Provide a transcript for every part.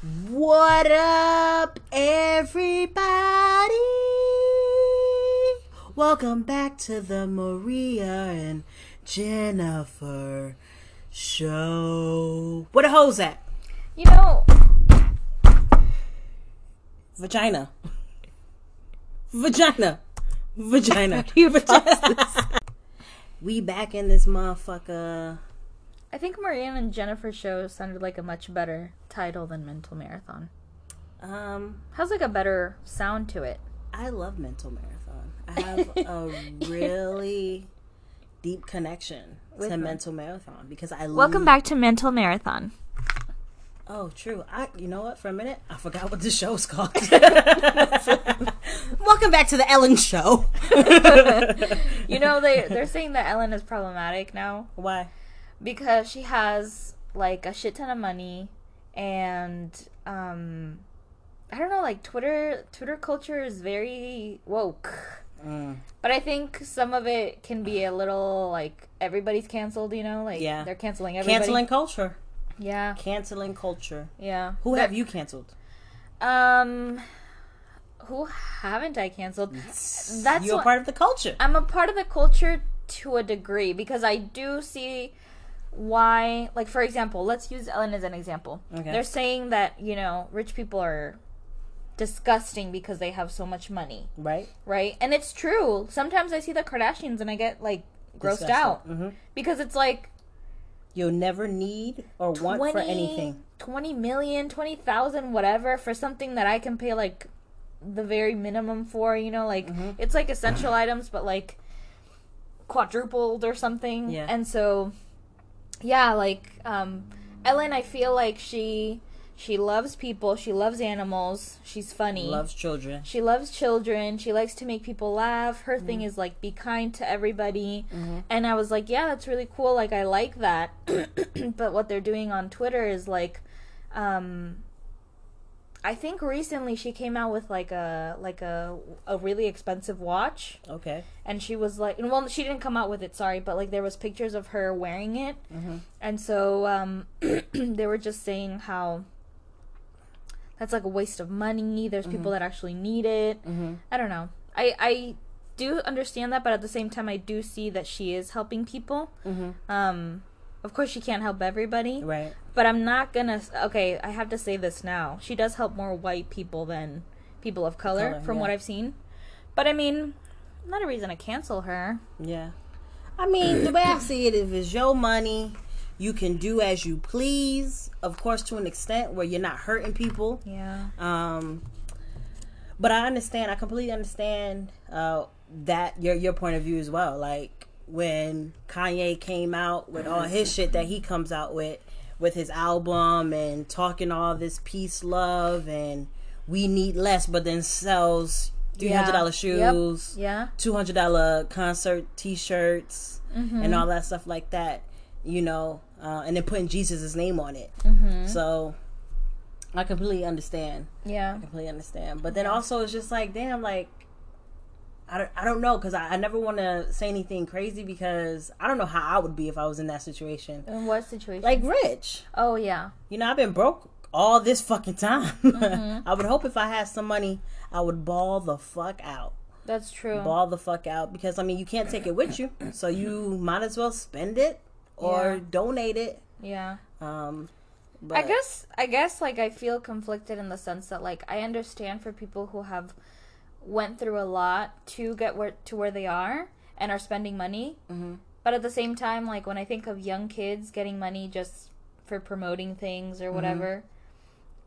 What up, everybody? Welcome back to the Maria and Jennifer show. What a hoes at? You know, Vagina. Vagina. Vagina. you we back in this motherfucker. I think Marianne and Jennifer show sounded like a much better title than Mental Marathon. Um, Has like a better sound to it. I love Mental Marathon. I have a really deep connection With to them. Mental Marathon because I love Welcome back to Mental Marathon. Oh, true. I you know what? For a minute, I forgot what the show's called. Welcome back to the Ellen Show. You know they they're saying that Ellen is problematic now Why? Because she has like a shit ton of money and um I don't know like Twitter Twitter culture is very woke. Mm. But I think some of it can be a little like everybody's canceled, you know, like Yeah. they're canceling everybody. Canceling culture. Yeah. Canceling culture. Yeah. Who But- have you canceled? Um, who haven't I canceled? That's You're what- part of the culture. I'm a part of the culture to a degree because I do see why. Like for example, let's use Ellen as an example. Okay. They're saying that you know rich people are disgusting because they have so much money, right? right? And it's true. Sometimes I see the Kardashians and I get like grossed out hmm because it's like You'll never need or want for anything. 20 million, 20,000, whatever, for something that I can pay like the very minimum for, you know, like Mm-hmm. it's like essential items, but like quadrupled or something. Yeah. And so, yeah, like, um, Ellen, I feel like she, she loves people, she loves animals, she's funny. Loves children. She loves children. She likes to make people laugh. Her Mm-hmm. thing is like be kind to everybody. And I was like, yeah, that's really cool. Like I like that. but what they're doing on Twitter is like um I think recently she came out with like a like a a really expensive watch Okay. and she was like well she didn't come out with it sorry but like there was pictures of her wearing it Mhm. and so um they were just saying how that's like a waste of money there's people that actually need it Mm-hmm. i don't know i i do understand that but at the same time i do see that she is helping people Mm-hmm. um of course she can't help everybody Right. but i'm not gonna okay i have to say this now she does help more white people than people of color, Color, from yeah. what i've seen but i mean not a reason to cancel her Yeah. I mean, the way I see it, if it's your money, you can do as you please. Of course, to an extent where you're not hurting people. yeah Um, but I understand. I completely understand uh, that your your point of view as well. Like when Kanye came out with all his shit that he comes out with, with his album and talking all this peace, love, and we need less, but then sells three hundred dollar Yep. shoes yeah two hundred dollar concert T-shirts Mm-hmm. and all that stuff like that. You know, uh, and then putting Jesus' name on it. Mm-hmm. So I completely understand. yeah I completely understand. But then also it's just like, damn, like I don't, I don't know because I, I never want to say anything crazy because I don't know how I would be if I was in that situation. in what situation Like rich, oh yeah you know, I've been broke all this fucking time. Mm-hmm. I would hope if I had some money, I would ball the fuck out that's true ball the fuck out because I mean you can't take it with you, so you might as well spend it or Yeah. donate it. yeah Um, but I guess I guess like I feel conflicted in the sense that like I understand for people who have went through a lot to get where to where they are and are spending money. Mhm. But at the same time, like when I think of young kids getting money just for promoting things or whatever,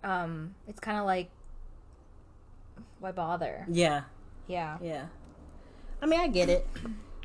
um, it's kind of like why bother? yeah, Yeah. yeah. I mean, I get it,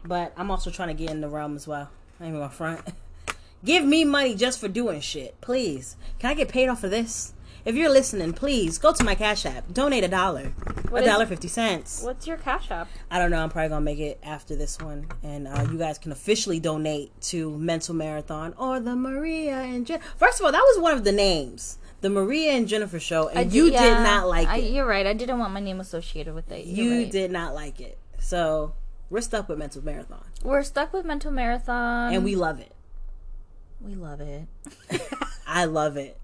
but I'm also trying to get in the realm as well. I ain't gonna front. Give me money just for doing shit, please. Can I get paid off of this? If you're listening, please go to my Cash App. Donate a dollar, a dollar fifty cents. What's your cash app? I don't know. I'm probably gonna make it after this one, and uh, you guys can officially donate to Mental Marathon or the Maria and Jen. First of all, that was one of the names, the Maria and Jennifer Show, and I you yeah, did not like I, it. You're right. I didn't want my name associated with it. You're You right. did not like it. So we're stuck with Mental Marathon, We're stuck with Mental Marathon. and we love it. we love it. I love it.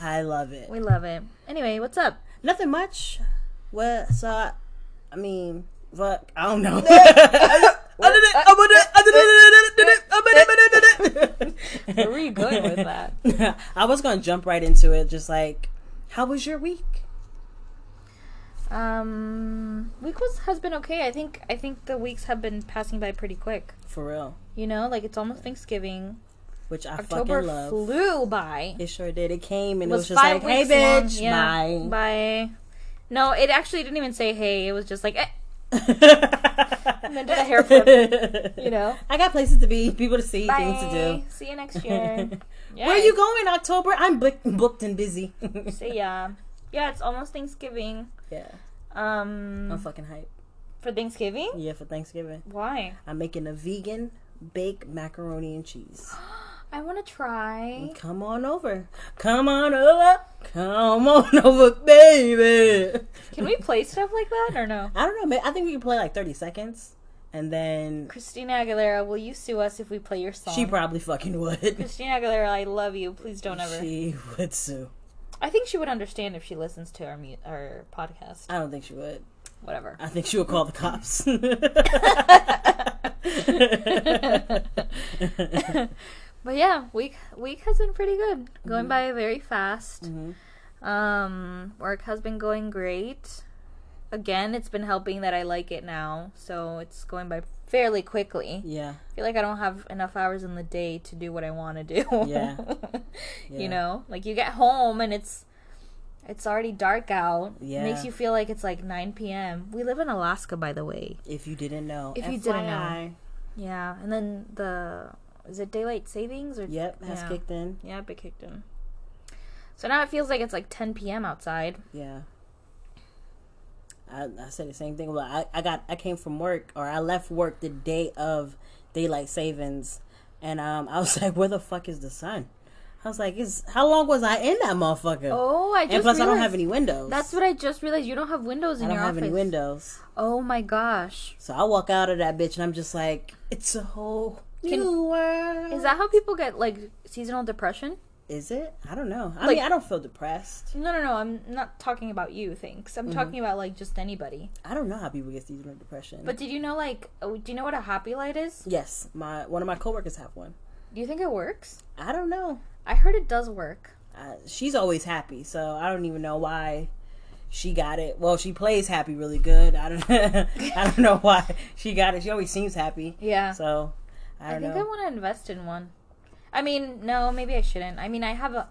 I love it. We love it. Anyway, what's up? Nothing much. Well, so I, I mean, fuck, I don't know. Where were you going with that? I was gonna jump right into it, just like, how was your week? Um, week was has been okay. I think I think the weeks have been passing by pretty quick. For real, You know, like it's almost Thanksgiving. Which I October fucking love. flew by. It sure did. It came and It it was was just like, hey, bitch, Yeah, bye. bye. No, it actually didn't even say hey. It was just like, eh, and then did a hair flip, you know. I got places to be, people to see, Bye. things to do. See you next year. Yeah. Where are you going, October? I'm book- booked and busy. See ya. Yeah, it's almost Thanksgiving. yeah, Um, I'm fucking hype. for Thanksgiving. Yeah, for Thanksgiving, Why? I'm making a vegan baked macaroni and cheese. I want to try. Come on over. Come on over. Come on over, baby. Can we play stuff like that or no? I don't know. I think we can play like 30 seconds. And then Christina Aguilera, will you sue us if we play your song? she probably fucking would. Christina Aguilera, I love you. Please don't ever. She would sue. I think she would understand if she listens to our mu- our podcast. I don't think she would. Whatever. I think she would call the cops. But yeah, week week has been pretty good. Going Mm-hmm. by very fast. Mhm. Um, work has been going great. Again, it's been helping that I like it now, so it's going by fairly quickly. Yeah. I feel like I don't have enough hours in the day to do what I want to do. Yeah. You know, like you get home and it's it's already dark out. Yeah. Makes you feel like it's like 9 p.m. We live in Alaska, by the way. If you didn't know. If you didn't know. Yeah, and then the is it daylight savings or Yep, has Yeah. kicked in. Yeah, it kicked in. So now it feels like it's like 10 p.m. outside. Yeah. I, I said the same thing. Well, I, I got I came from work or I left work the day of daylight savings, and um I was like, where the fuck is the sun? I was like, is how long was I in that motherfucker? Oh, I just and plus I don't have any windows. That's what I just realized. You don't have windows in your office. I don't have office. any windows. Oh my gosh. So I walk out of that bitch and I'm just like, it's a whole Can- new world. Is that how people get like seasonal depression? Is it? I don't know. I Like- mean, I don't feel depressed. No, no, no. I'm not talking about you, thanks. Mm-hmm. I'm talking about like just anybody. I don't know how people get seasonal depression. But did you know like oh, do you know what a happy light is? yes, my one of my coworkers have one. Do you think it works? I don't know. I heard it does work. Uh, she's always happy, so I don't even know why she got it. Well, she plays happy really good. I don't. I don't know why she got it. She always seems happy. Yeah. So I I, think know. I want to invest in one. I mean, no, maybe I shouldn't. I mean, I have a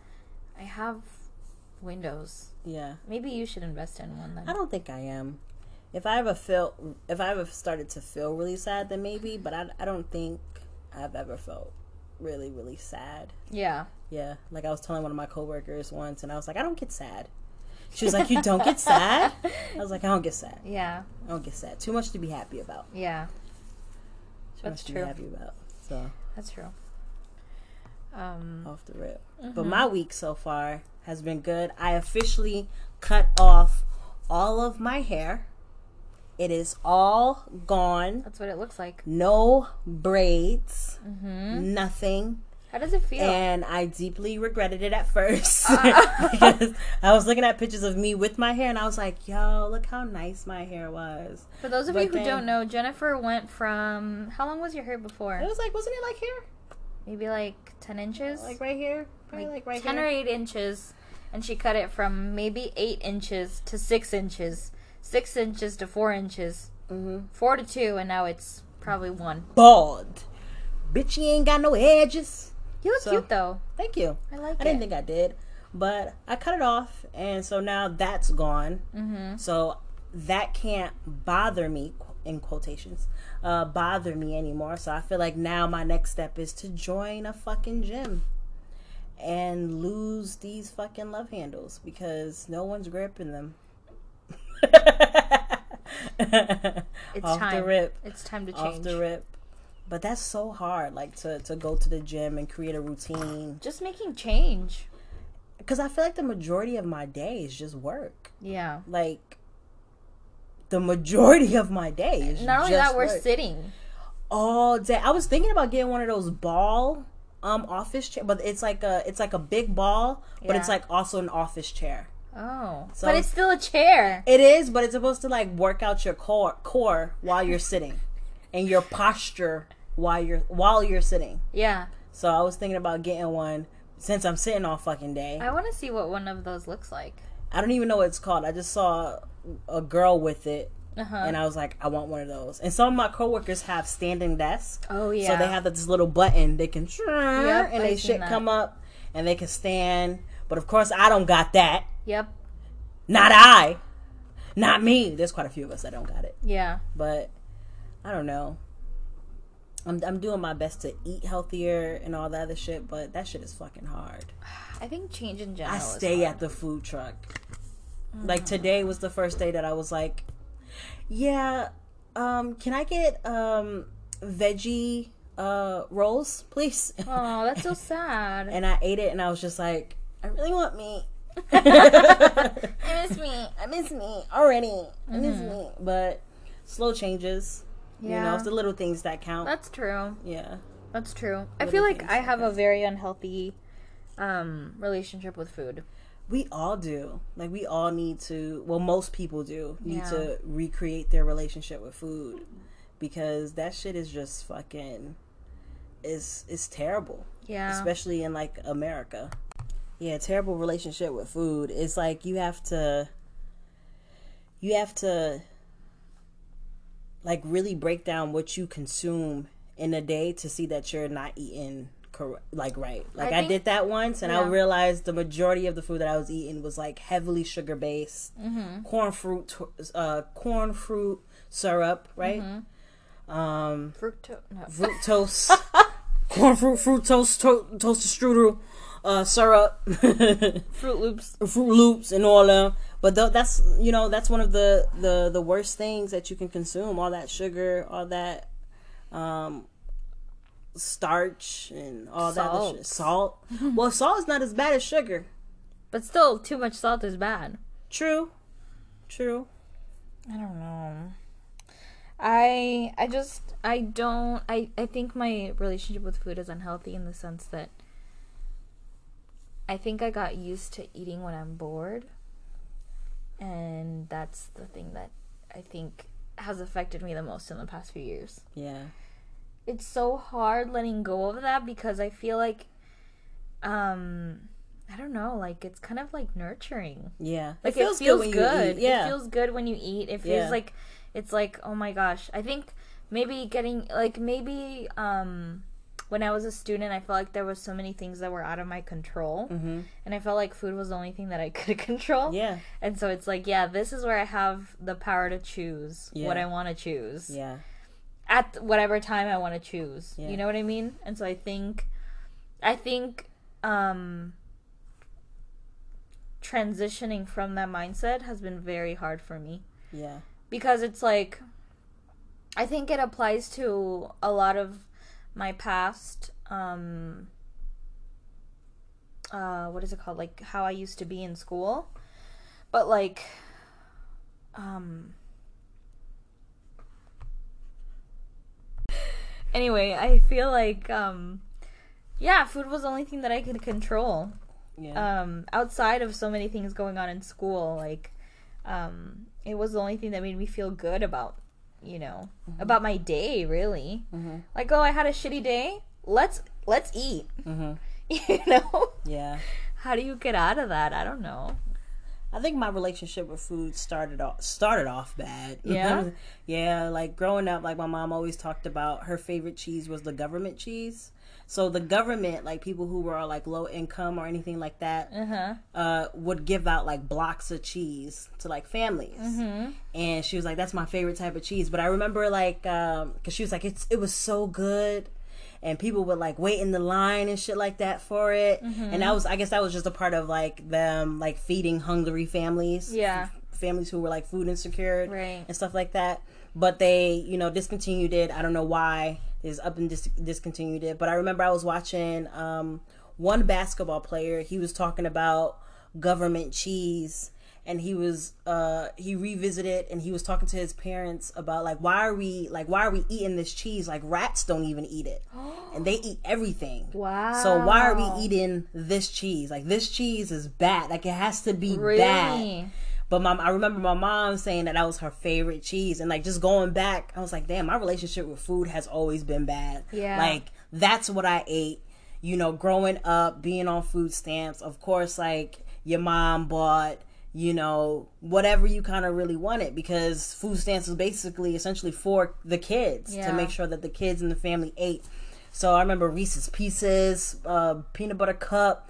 I have Windows. yeah, Maybe you should invest in one then. I don't think I am. If I ever felt, if I ever started to feel really sad, then maybe. But I, I don't think I've ever felt really, really sad. Yeah. Yeah, like I was telling one of my coworkers once, and I was like, I don't get sad. She was like, You don't get sad? I was like, I don't get sad. Yeah. I don't get sad. Too much to be happy about. Yeah. That's true. happy about. So That's true. Um off the rip. Mm-hmm. But my week so far has been good. I officially cut off all of my hair. It is all gone. that's what it looks like. No braids. Mm-hmm. Nothing. How does it feel? And I deeply regretted it at first Uh. because I was looking at pictures of me with my hair and I was like, yo, look how nice my hair was. For those of but you who then- don't know, Jennifer went from how long was your hair before? It was like, wasn't it like here? Maybe like ten inches? Like right here? Probably like, right ten here. or eight inches. And she cut it from maybe eight inches to six inches. Six inches to four inches. mm-hmm. Four to two, and now it's probably one. Bald. Bitch, you ain't got no edges. You look So- cute though. Thank you. I like I it. didn't think I did, but I cut it off, and so now that's gone. mm-hmm. So that can't bother me in quotations, uh, bother me anymore. So I feel like now my next step is to join a fucking gym and lose these fucking love handles because no one's gripping them. It's Off time. the rip. It's time to change. Off the rip. But that's so hard, like to, to go to the gym and create a routine. Just making change. Because I feel like the majority of my day is just work. Yeah. Like, the majority of my day is Not only that, we're work. sitting. all day. I was thinking about getting one of those ball um office chair, but it's like a it's like a big ball, but it's like also an office chair. Oh, So- but it's still a chair. It is, but it's supposed to like work out your core core while you're sitting, and your posture while you're while you're sitting. Yeah, So I was thinking about getting one since I'm sitting all fucking day. I want to see what one of those looks like. I don't even know what it's called. I just saw a girl with it, Uh huh. and I was like, I want one of those. And some of my coworkers have standing desks. Oh yeah. So they have this little button they can Yep, and they shit that. come up and they can stand. But of course I don't got that. Yep. Not I. Not me. There's quite a few of us that don't got it. Yeah. But I don't know. I'm I'm doing my best to eat healthier and all that other shit, but that shit is fucking hard. I think change in general. I stay at the food truck. Like today was the first day that I was like, yeah, um, can I get um veggie uh rolls, please? Oh, that's so sad. and I ate it and I was just like, I really want meat. I miss me. I miss meat already. I miss meat. But slow changes. You know, Yeah. it's the little things that count. That's true. yeah. That's true. I feel like I have a very unhealthy um relationship with food. We all do. Like we all need to well most people do need Yeah. to recreate their relationship with food because that shit is just fucking is is terrible. Yeah. Especially in like America. Yeah, terrible relationship with food. It's like you have to you have to like really break down what you consume in a day to see that you're not eating correct like right. Like I, think- did that once and I realized the majority of the food that I was eating was like heavily sugar based. Mm-hmm. Corn fruit uh corn fruit syrup, right? Mm-hmm. Um Fructose. No. fructose, corn fruit, fructose, to- toasted strudel, uh, syrup, Froot Loops. Froot Loops, and all them. But th- that's you know that's one of the the the worst things that you can consume. All that sugar, all that um starch, and all that other shit. Salt. Salt. well, salt is not as bad as sugar. But still, too much salt is bad. True. True. I don't know. I I just I don't I I think my relationship with food is unhealthy in the sense that I think I got used to eating when I'm bored. And that's the thing that I think has affected me the most in the past few years. Yeah. It's so hard letting go of that because I feel like um I don't know, like it's kind of like nurturing. Yeah. Like it feels, feels good. eat. Yeah. It feels good when you eat. It feels Yeah. like it's like oh my gosh. I think maybe getting like maybe um when I was a student, I felt like there was so many things that were out of my control, hmm and I felt like food was the only thing that I could control. Yeah. And so it's like, yeah, this is where I have the power to choose what I want to choose Yeah. at whatever time I want to choose. Yeah. You know what I mean? And so I think, I think, um, transitioning from that mindset has been very hard for me Yeah. because it's like, I think it applies to a lot of my past, um, uh, what is it called? Like how I used to be in school, but like, um, anyway, I feel like um yeah, food was the only thing that I could control. Yeah. Um outside of so many things going on in school, like um it was the only thing that made me feel good about, you know, about my day, really. Mhm. Like, oh, I had a shitty day. Let's let's eat. hmm You know? Yeah. How do you get out of that? I don't know. I think my relationship with food started off started off bad. Yeah? yeah, like growing up, like my mom always talked about her favorite cheese was the government cheese. So the government, like people who were like low income or anything like that, Uh-huh. uh, would give out like blocks of cheese to like families. Mm-hmm. And she was like, "That's my favorite type of cheese." But I remember like, um, cause she was like, "It's it was so good." And people would like wait in the line and shit like that for it, Mm-hmm. and that was, I guess, that was just a part of like them like feeding hungry families Yeah. Families who were like food insecure Right. and stuff like that. But they, you know, discontinued it. I don't know why is up and dis- discontinued it. But I remember I was watching um, one basketball player. He was talking about government cheese, and he was uh he revisited and he was talking to his parents about like why are we like why are we eating this cheese like rats don't even eat it and they eat everything Wow. so why are we eating this cheese like this cheese is bad like it has to be Really? bad but my, I remember my mom saying that that was her favorite cheese, and like just going back, I was like, damn, my relationship with food has always been bad. Yeah. like that's what I ate. You know, growing up, being on food stamps. Of course, like your mom bought, you know, whatever you kind of really wanted because food stamps was basically essentially for the kids Yeah. to make sure that the kids in the family ate. So I remember Reese's Pieces, uh, peanut butter cup,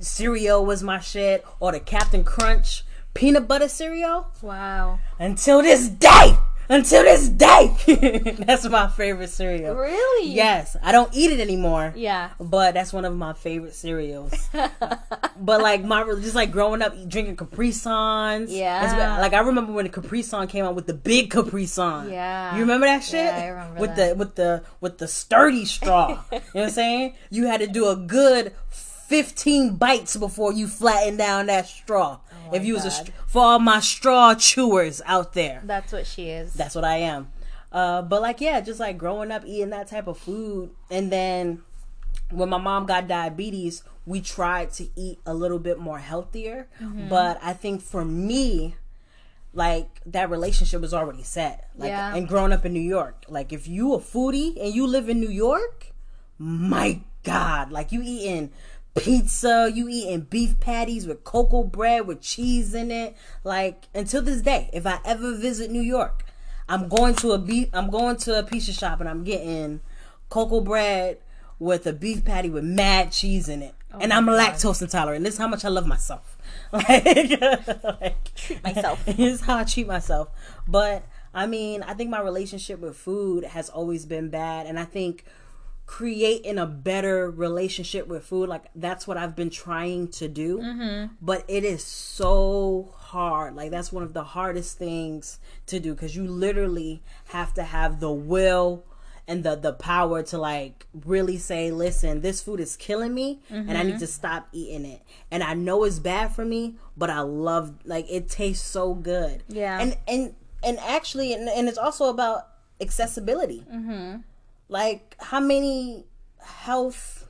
cereal was my shit, or the Captain Crunch peanut butter cereal. Wow. Until this day, until this day, that's my favorite cereal. Really? Yes, I don't eat it anymore. Yeah. But that's one of my favorite cereals. but like my just like growing up drinking Capri Suns. Yeah. That's what- like I remember when the Capri Sun came out with the big Capri Sun. Yeah. You remember that shit? Yeah, I remember with that. the with the with the sturdy straw. you know what I'm saying? You had to do a good 15 bites before you flattened down that straw. If you was a for all my straw chewers out there. That's what she is. That's what I am. Uh, but like, yeah, just like growing up eating that type of food, and then when my mom got diabetes, we tried to eat a little bit more healthier. Mm-hmm. But I think for me, like that relationship was already set. Like, Yeah. and growing up in New York, like if you a foodie and you live in New York, my God, like you eating pizza, you eating beef patties with cocoa bread with cheese in it. Like until this day, if I ever visit New York, I'm going to a beef. I'm going to a pizza shop and I'm getting cocoa bread with a beef patty with mad cheese in it. Oh and I'm lactose intolerant. This is how much I love myself. Like, like Treat myself. this is how I treat myself. But I mean, I think my relationship with food has always been bad, and I think creating a better relationship with food, like that's what I've been trying to do. Mm-hmm. But it is so hard. Like that's one of the hardest things to do because you literally have to have the will and the the power to like really say listen this food is killing me and i need to stop eating it and i know it's bad for me but i love like it tastes so good Yeah. and and and actually and, and it's also about accessibility mm-hmm. Like how many health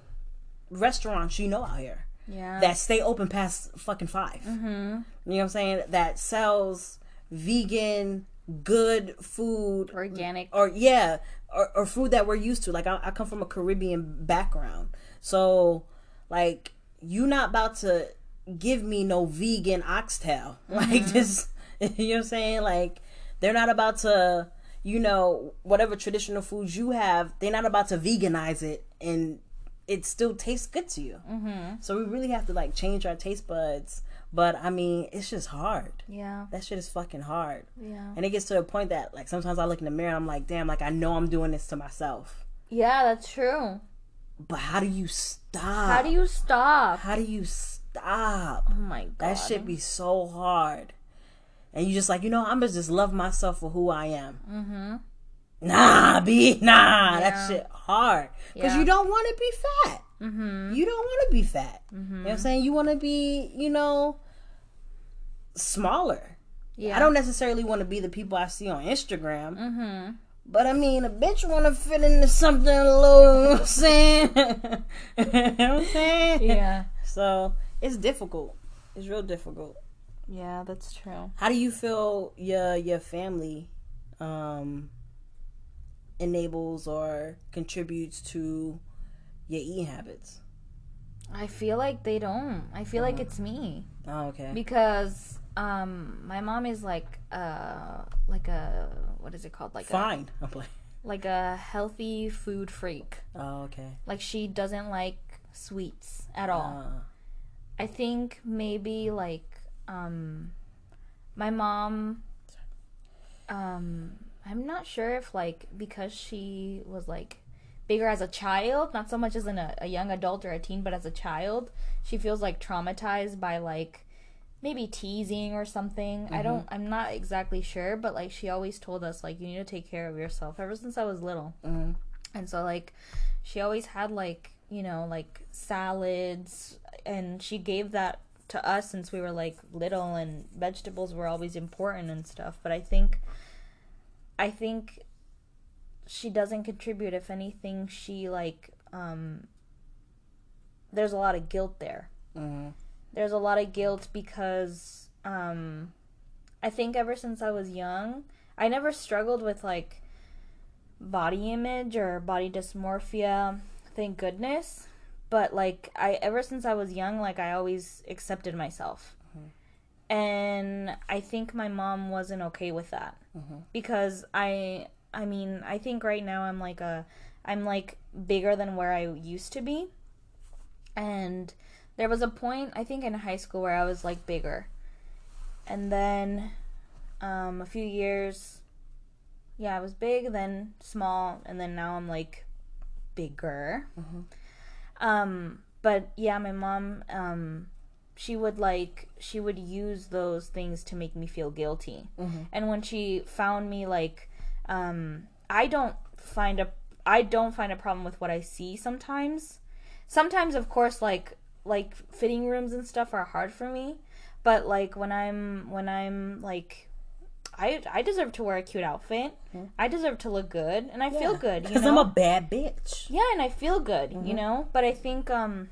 restaurants you know out here Yeah. that stay open past fucking 5 Mm-hmm. You know what I'm saying? That sells vegan, good food, Organic. or yeah, or, or food that we're used to. Like I, I come from a Caribbean background, so like you not about to give me no vegan oxtail like this. You know what I'm saying? Like they're not about to. You know, whatever traditional foods you have, they're not about to veganize it and it still tastes good to you. Mm-hmm. So we really have to like change our taste buds. But I mean, it's just hard. yeah. That shit is fucking hard. Yeah. And it gets to a point that like sometimes I look in the mirror and I'm like, damn, like I know I'm doing this to myself. Yeah, that's true. But how do you stop? How do you stop? How do you stop? Oh my god. That shit be so hard. And you just like, you know, I'm gonna just love myself for who I am. Mm-hmm. Nah, be nah, Yeah. that shit hard. Because Yeah. you don't want to be fat. Mm-hmm. You don't want to be fat. You know what I'm saying? You want to be, you know, smaller. Yeah. I don't necessarily want to be the people I see on Instagram. Mm-hmm. But I mean, a bitch want to fit into something a little, you know what I'm saying? you know what I'm saying? Yeah. So it's difficult. It's real difficult. Yeah, that's true. How do you feel your your family um, enables or contributes to your eating habits? I feel like they don't. I feel Uh-huh. like it's me Oh, okay. because um my mom is like uh like a what is it called like Fine. I'm like a healthy food freak. Oh, okay. Like she doesn't like sweets at all. Uh, I think maybe like um my mom um I'm not sure if like because she was like bigger as a child, not so much as in a, a young adult or a teen, but as a child, she feels like traumatized by like maybe teasing or something. I don't I'm not exactly sure, but like she always told us like you need to take care of yourself ever since I was little. mhm. And so like she always had like, you know, like salads and she gave that to us since we were like little and vegetables were always important and stuff. But I think I think she doesn't contribute if anything she like um there's a lot of guilt there. Mm-hmm. There's a lot of guilt because um I think ever since I was young, I never struggled with like body image or body dysmorphia, thank goodness. But like I ever since I was young, like I always accepted myself. Mm-hmm. And I think my mom wasn't okay with that. Mm-hmm. Because I I mean, I think right now I'm like a I'm like bigger than where I used to be. And there was a point I think in high school where I was like bigger. And then um a few years yeah, I was big, then small, and then now I'm like bigger. Mm-hmm. Um, but yeah, my mom, um, she would like she would use those things to make me feel guilty. And when she found me like, um, I don't find a I don't find a problem with what I see sometimes. Sometimes, of course, like like fitting rooms and stuff are hard for me. But like when I'm when I'm like I I deserve to wear a cute outfit. I deserve to look good, and I feel good. Because? I'm a bad bitch. yeah, and I feel good. You mm-hmm. know, but I think um,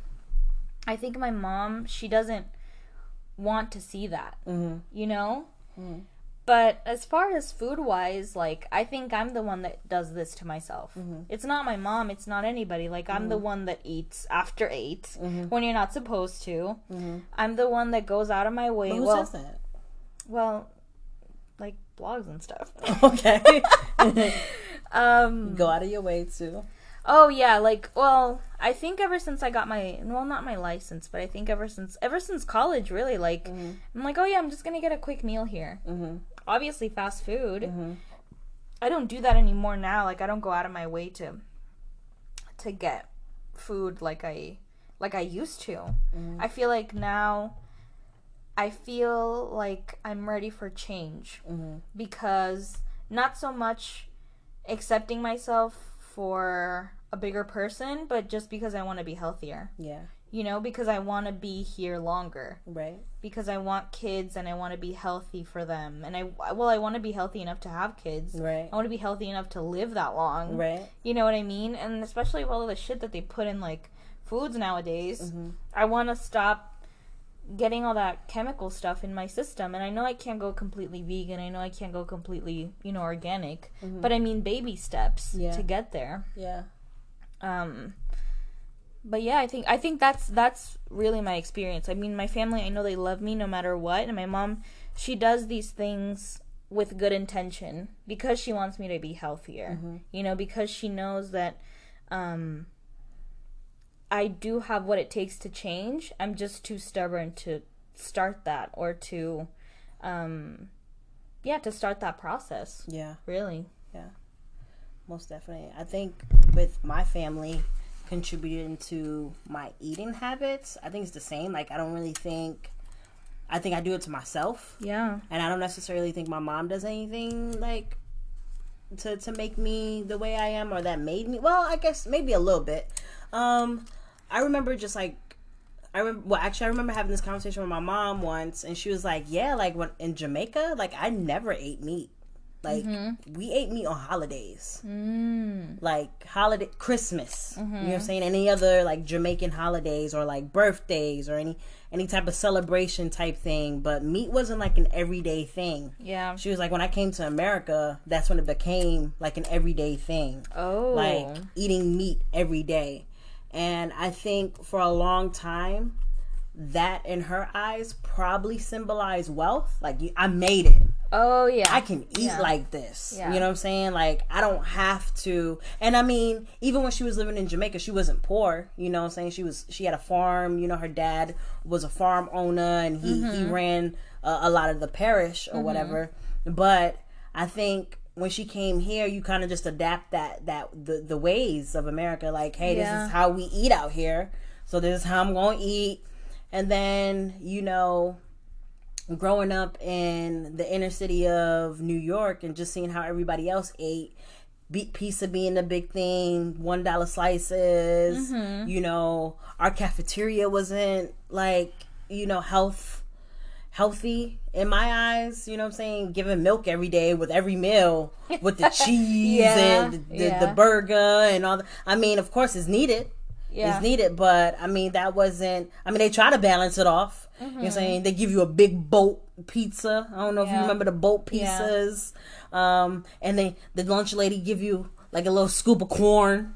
I think my mom she doesn't want to see that. Mm-hmm. You know. Mm-hmm. But as far as food wise, like I think I'm the one that does this to myself. Mm-hmm. It's not my mom. It's not anybody. Like I'm the one that eats after 8 when you're not supposed to. I'm the one that goes out of my way. Who well, says that? well, like blogs and stuff. Okay. um. Go out of your way to. Oh yeah, like well, I think ever since I got my well, not my license, but I think ever since ever since college, really, like I'm like, oh yeah, I'm just gonna get a quick meal here. Mm-hmm. Obviously, fast food. I don't do that anymore now. Like I don't go out of my way to to get food like I like I used to. I feel like now I feel like I'm ready for change because not so much accepting myself for a bigger person, but just because I want to be healthier. Yeah. You know, because I want to be here longer. Right. Because I want kids and I want to be healthy for them. And I well, I want to be healthy enough to have kids. Right. I want to be healthy enough to live that long. Right. You know what I mean? And especially with all of the shit that they put in like foods nowadays, Mm-hmm. I want to stop getting all that chemical stuff in my system. And I know I can't go completely vegan. I know I can't go completely, you know, organic. But I mean baby steps Mm-hmm. Yeah. to get there. Yeah. Um but yeah, I think I think that's that's really my experience. I mean, my family, I know they love me no matter what, and my mom, she does these things with good intention because she wants me to be healthier. You know, because she knows that um I do have what it takes to change. I'm just too stubborn to start that or to um yeah, to start that process. Yeah. Really. Yeah. Most definitely. I think with my family contributing to my eating habits, I think it's the same. Like I don't really think I think I do it to myself. Yeah. And I don't necessarily think my mom does anything like to to make me the way I am or that made me well, I guess maybe a little bit. Um I remember just like I remember well actually I remember having this conversation with my mom once and she was like, Yeah, like when in Jamaica, like I never ate meat. Like we ate meat on holidays. Mm. Like holiday Christmas. You know what I'm saying? Any other like Jamaican holidays or like birthdays or any any type of celebration type thing. But meat wasn't like an everyday thing. Yeah. She was like, when I came to America, that's when it became like an everyday thing. Oh. Like eating meat every day. And I think for a long time, that in her eyes probably symbolized wealth. Like, you- I made it. Oh yeah. I can eat Yeah. like this. Yeah. You know what I'm saying? Like I don't have to. And I mean, even when she was living in Jamaica, she wasn't poor. You know what I'm saying? She was. She had a farm. You know, her dad was a farm owner, and he he Mm-hmm. ran uh, a lot of the parish or whatever. But I think when she came here, you kind of just adapt that that the the ways of America. Like, hey, Yeah. this is how we eat out here. So this is how I'm going to eat. And then you know growing up in the inner city of New York and just seeing how everybody else ate, beat pizza being the big thing, one dollar slices. Mm-hmm. You know, our cafeteria wasn't like you know, health healthy in my eyes, you know what I'm saying? Giving milk every day with every meal with the cheese Yeah, and the, yeah. the burger and all the I mean, of course it's needed. Yeah. It's needed, but I mean that wasn't I mean they try to balance it off. You know what I'm saying? They give you a big boat pizza. I don't know if you Mm-hmm. Remember the boat pizzas. Um and they the lunch lady give you like a little scoop of corn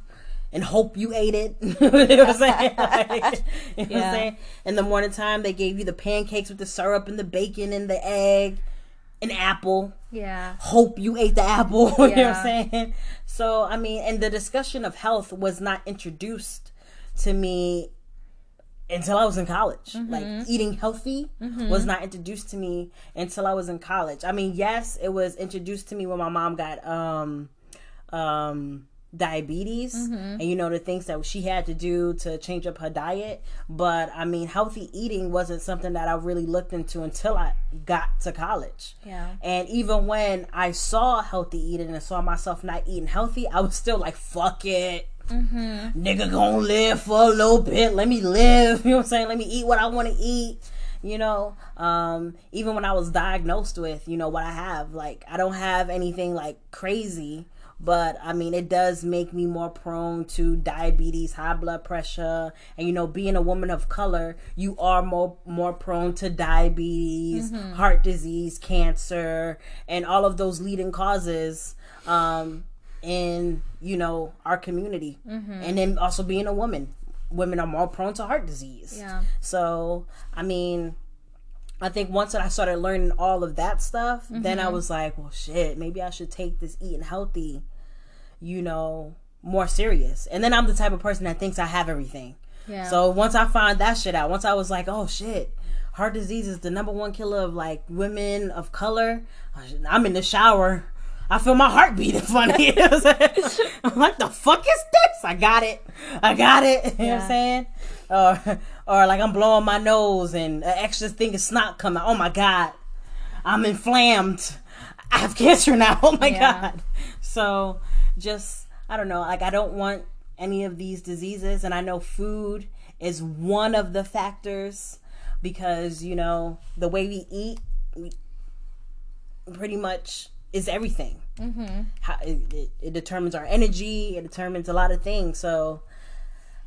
and hope you ate it. you know what I'm saying? Like, you know what I'm saying? In the morning time, they gave you the pancakes with the syrup and the bacon and the egg, an apple. Yeah. Hope you ate the apple. you know what I'm saying? So, I mean, and the discussion of health was not introduced to me until I was in college. Mm-hmm. Like eating healthy was not introduced to me until I was in college. I mean, yes, it was introduced to me when my mom got um um diabetes Mm-hmm. and you know the things that she had to do to change up her diet. But i mean healthy eating wasn't something that i really looked into until i got to college. Yeah. and even when i saw healthy eating and saw myself not eating healthy i was still like fuck it. Nigga gonna live for a little bit. Let me live. You know what i'm saying? Let me eat what i want to eat. You know? Um even when i was diagnosed with you know what i have like i don't have anything like crazy but i mean it does make me more prone to diabetes high blood pressure and you know being a woman of color you are more more prone to diabetes heart disease cancer and all of those leading causes um in you know our community. And then also being a woman women are more prone to heart disease. Yeah. so i mean i think once that i started learning all of that stuff then i mm-hmm. was like well shit maybe i should take this eating healthy you know more serious and then i'm the type of person that thinks i have everything Yeah. so once I found that shit out, once I was like, oh shit, heart disease is the number one killer of like women of color. I'm in the shower. I feel my heart beating funny. You know what I'm like, the fuck is this? I got it. I got it. You know what I'm saying? Or, or like I'm blowing my nose and an extra thing of snot coming. Oh my god, I'm inflamed. I have cancer now. Oh my Yeah. god. So just I don't know. Like I don't want any of these diseases, and I know food is one of the factors because you know the way we eat we pretty much is everything. Mm-hmm. How, it, it, it determines our energy. It determines a lot of things. So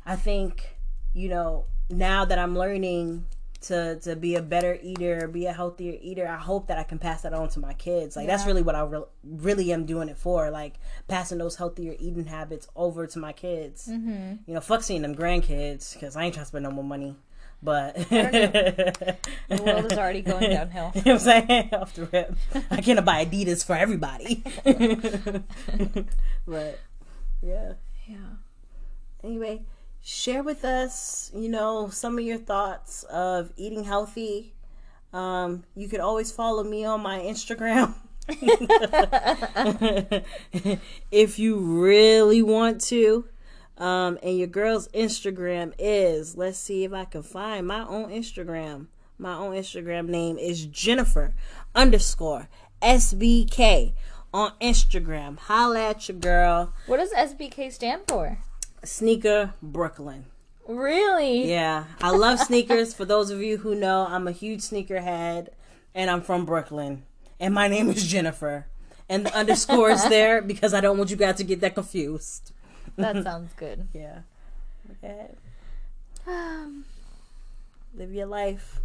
I think you know now that I'm learning to to be a better eater, be a healthier eater, I hope that I can pass that on to my kids. Like that's really what I re- really am doing it for. Like passing those healthier eating habits over to my kids. Mm-hmm. You know, fuck seeing them grandkids because I ain't trying to spend no more money. But The world is already going downhill. you know what I'm saying? Off the rip. I can't buy Adidas for everybody. but yeah. Yeah. Anyway, share with us, you know, some of your thoughts of eating healthy. Um, you could always follow me on my Instagram. if you really want to. Um, and your girl's Instagram is, let's see if I can find my own Instagram. My own Instagram name is Jennifer underscore SBK on Instagram. Holla at your girl. What does SBK stand for? Sneaker Brooklyn. Really? Yeah, I love sneakers. For those of you who know, I'm a huge sneakerhead, and I'm from Brooklyn. And my name is Jennifer, and the underscore is there because I don't want you guys to get that confused. That sounds good. Yeah. Okay. Um, Live your life,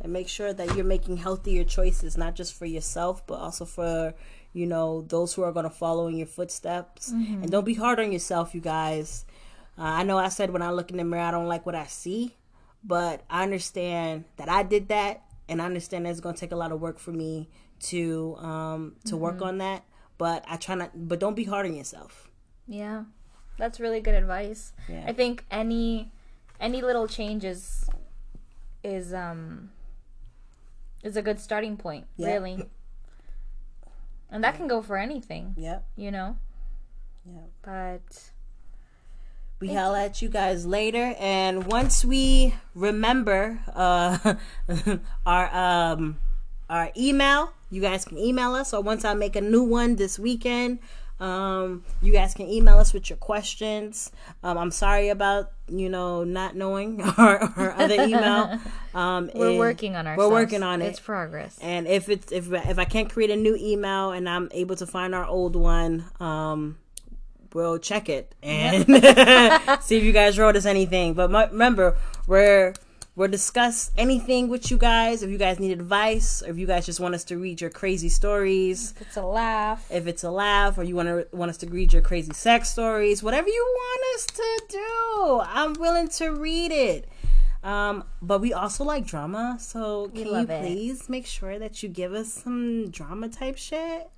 and make sure that you're making healthier choices, not just for yourself, but also for you know those who are going to follow in your footsteps. And don't be hard on yourself, you guys. Uh, I know I said when I look in the mirror, I don't like what I see, but I understand that I did that, and I understand that it's going to take a lot of work for me to um, to work on that. But I try not. But don't be hard on yourself. yeah. That's really good advice. Yeah. I think any any little changes is um is a good starting point, Yeah. really. And that can go for anything, Yep. you know. Yep. But We holla at you guys later, and once we remember uh, our um, our email, you guys can email us. Or once I make a new one this weekend, Um, you guys can email us with your questions. Um, I'm sorry about you know not knowing our, our other email. Um, We're working on our. We're working on it. It's progress. And if it's if if I can't create a new email and I'm able to find our old one, um, we'll check it and see if you guys wrote us anything. But remember, we're we'll discuss anything with you guys. If you guys need advice, or if you guys just want us to read your crazy stories, if It's a laugh. if it's a laugh, or you want to want us to read your crazy sex stories, whatever you want us to do, I'm willing to read it. Um, but we also like drama, so can you it. please make sure that you give us some drama type shit?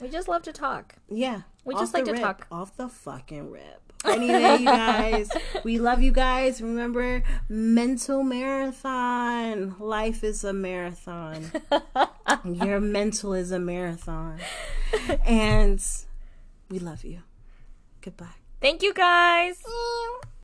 We just love to talk. Yeah, We just like to rip, talk. off the fucking rip. Anyway, you guys, we love you guys. Remember, mental marathon. Life is a marathon. Your mental is a marathon, and we love you. Goodbye. Thank you guys.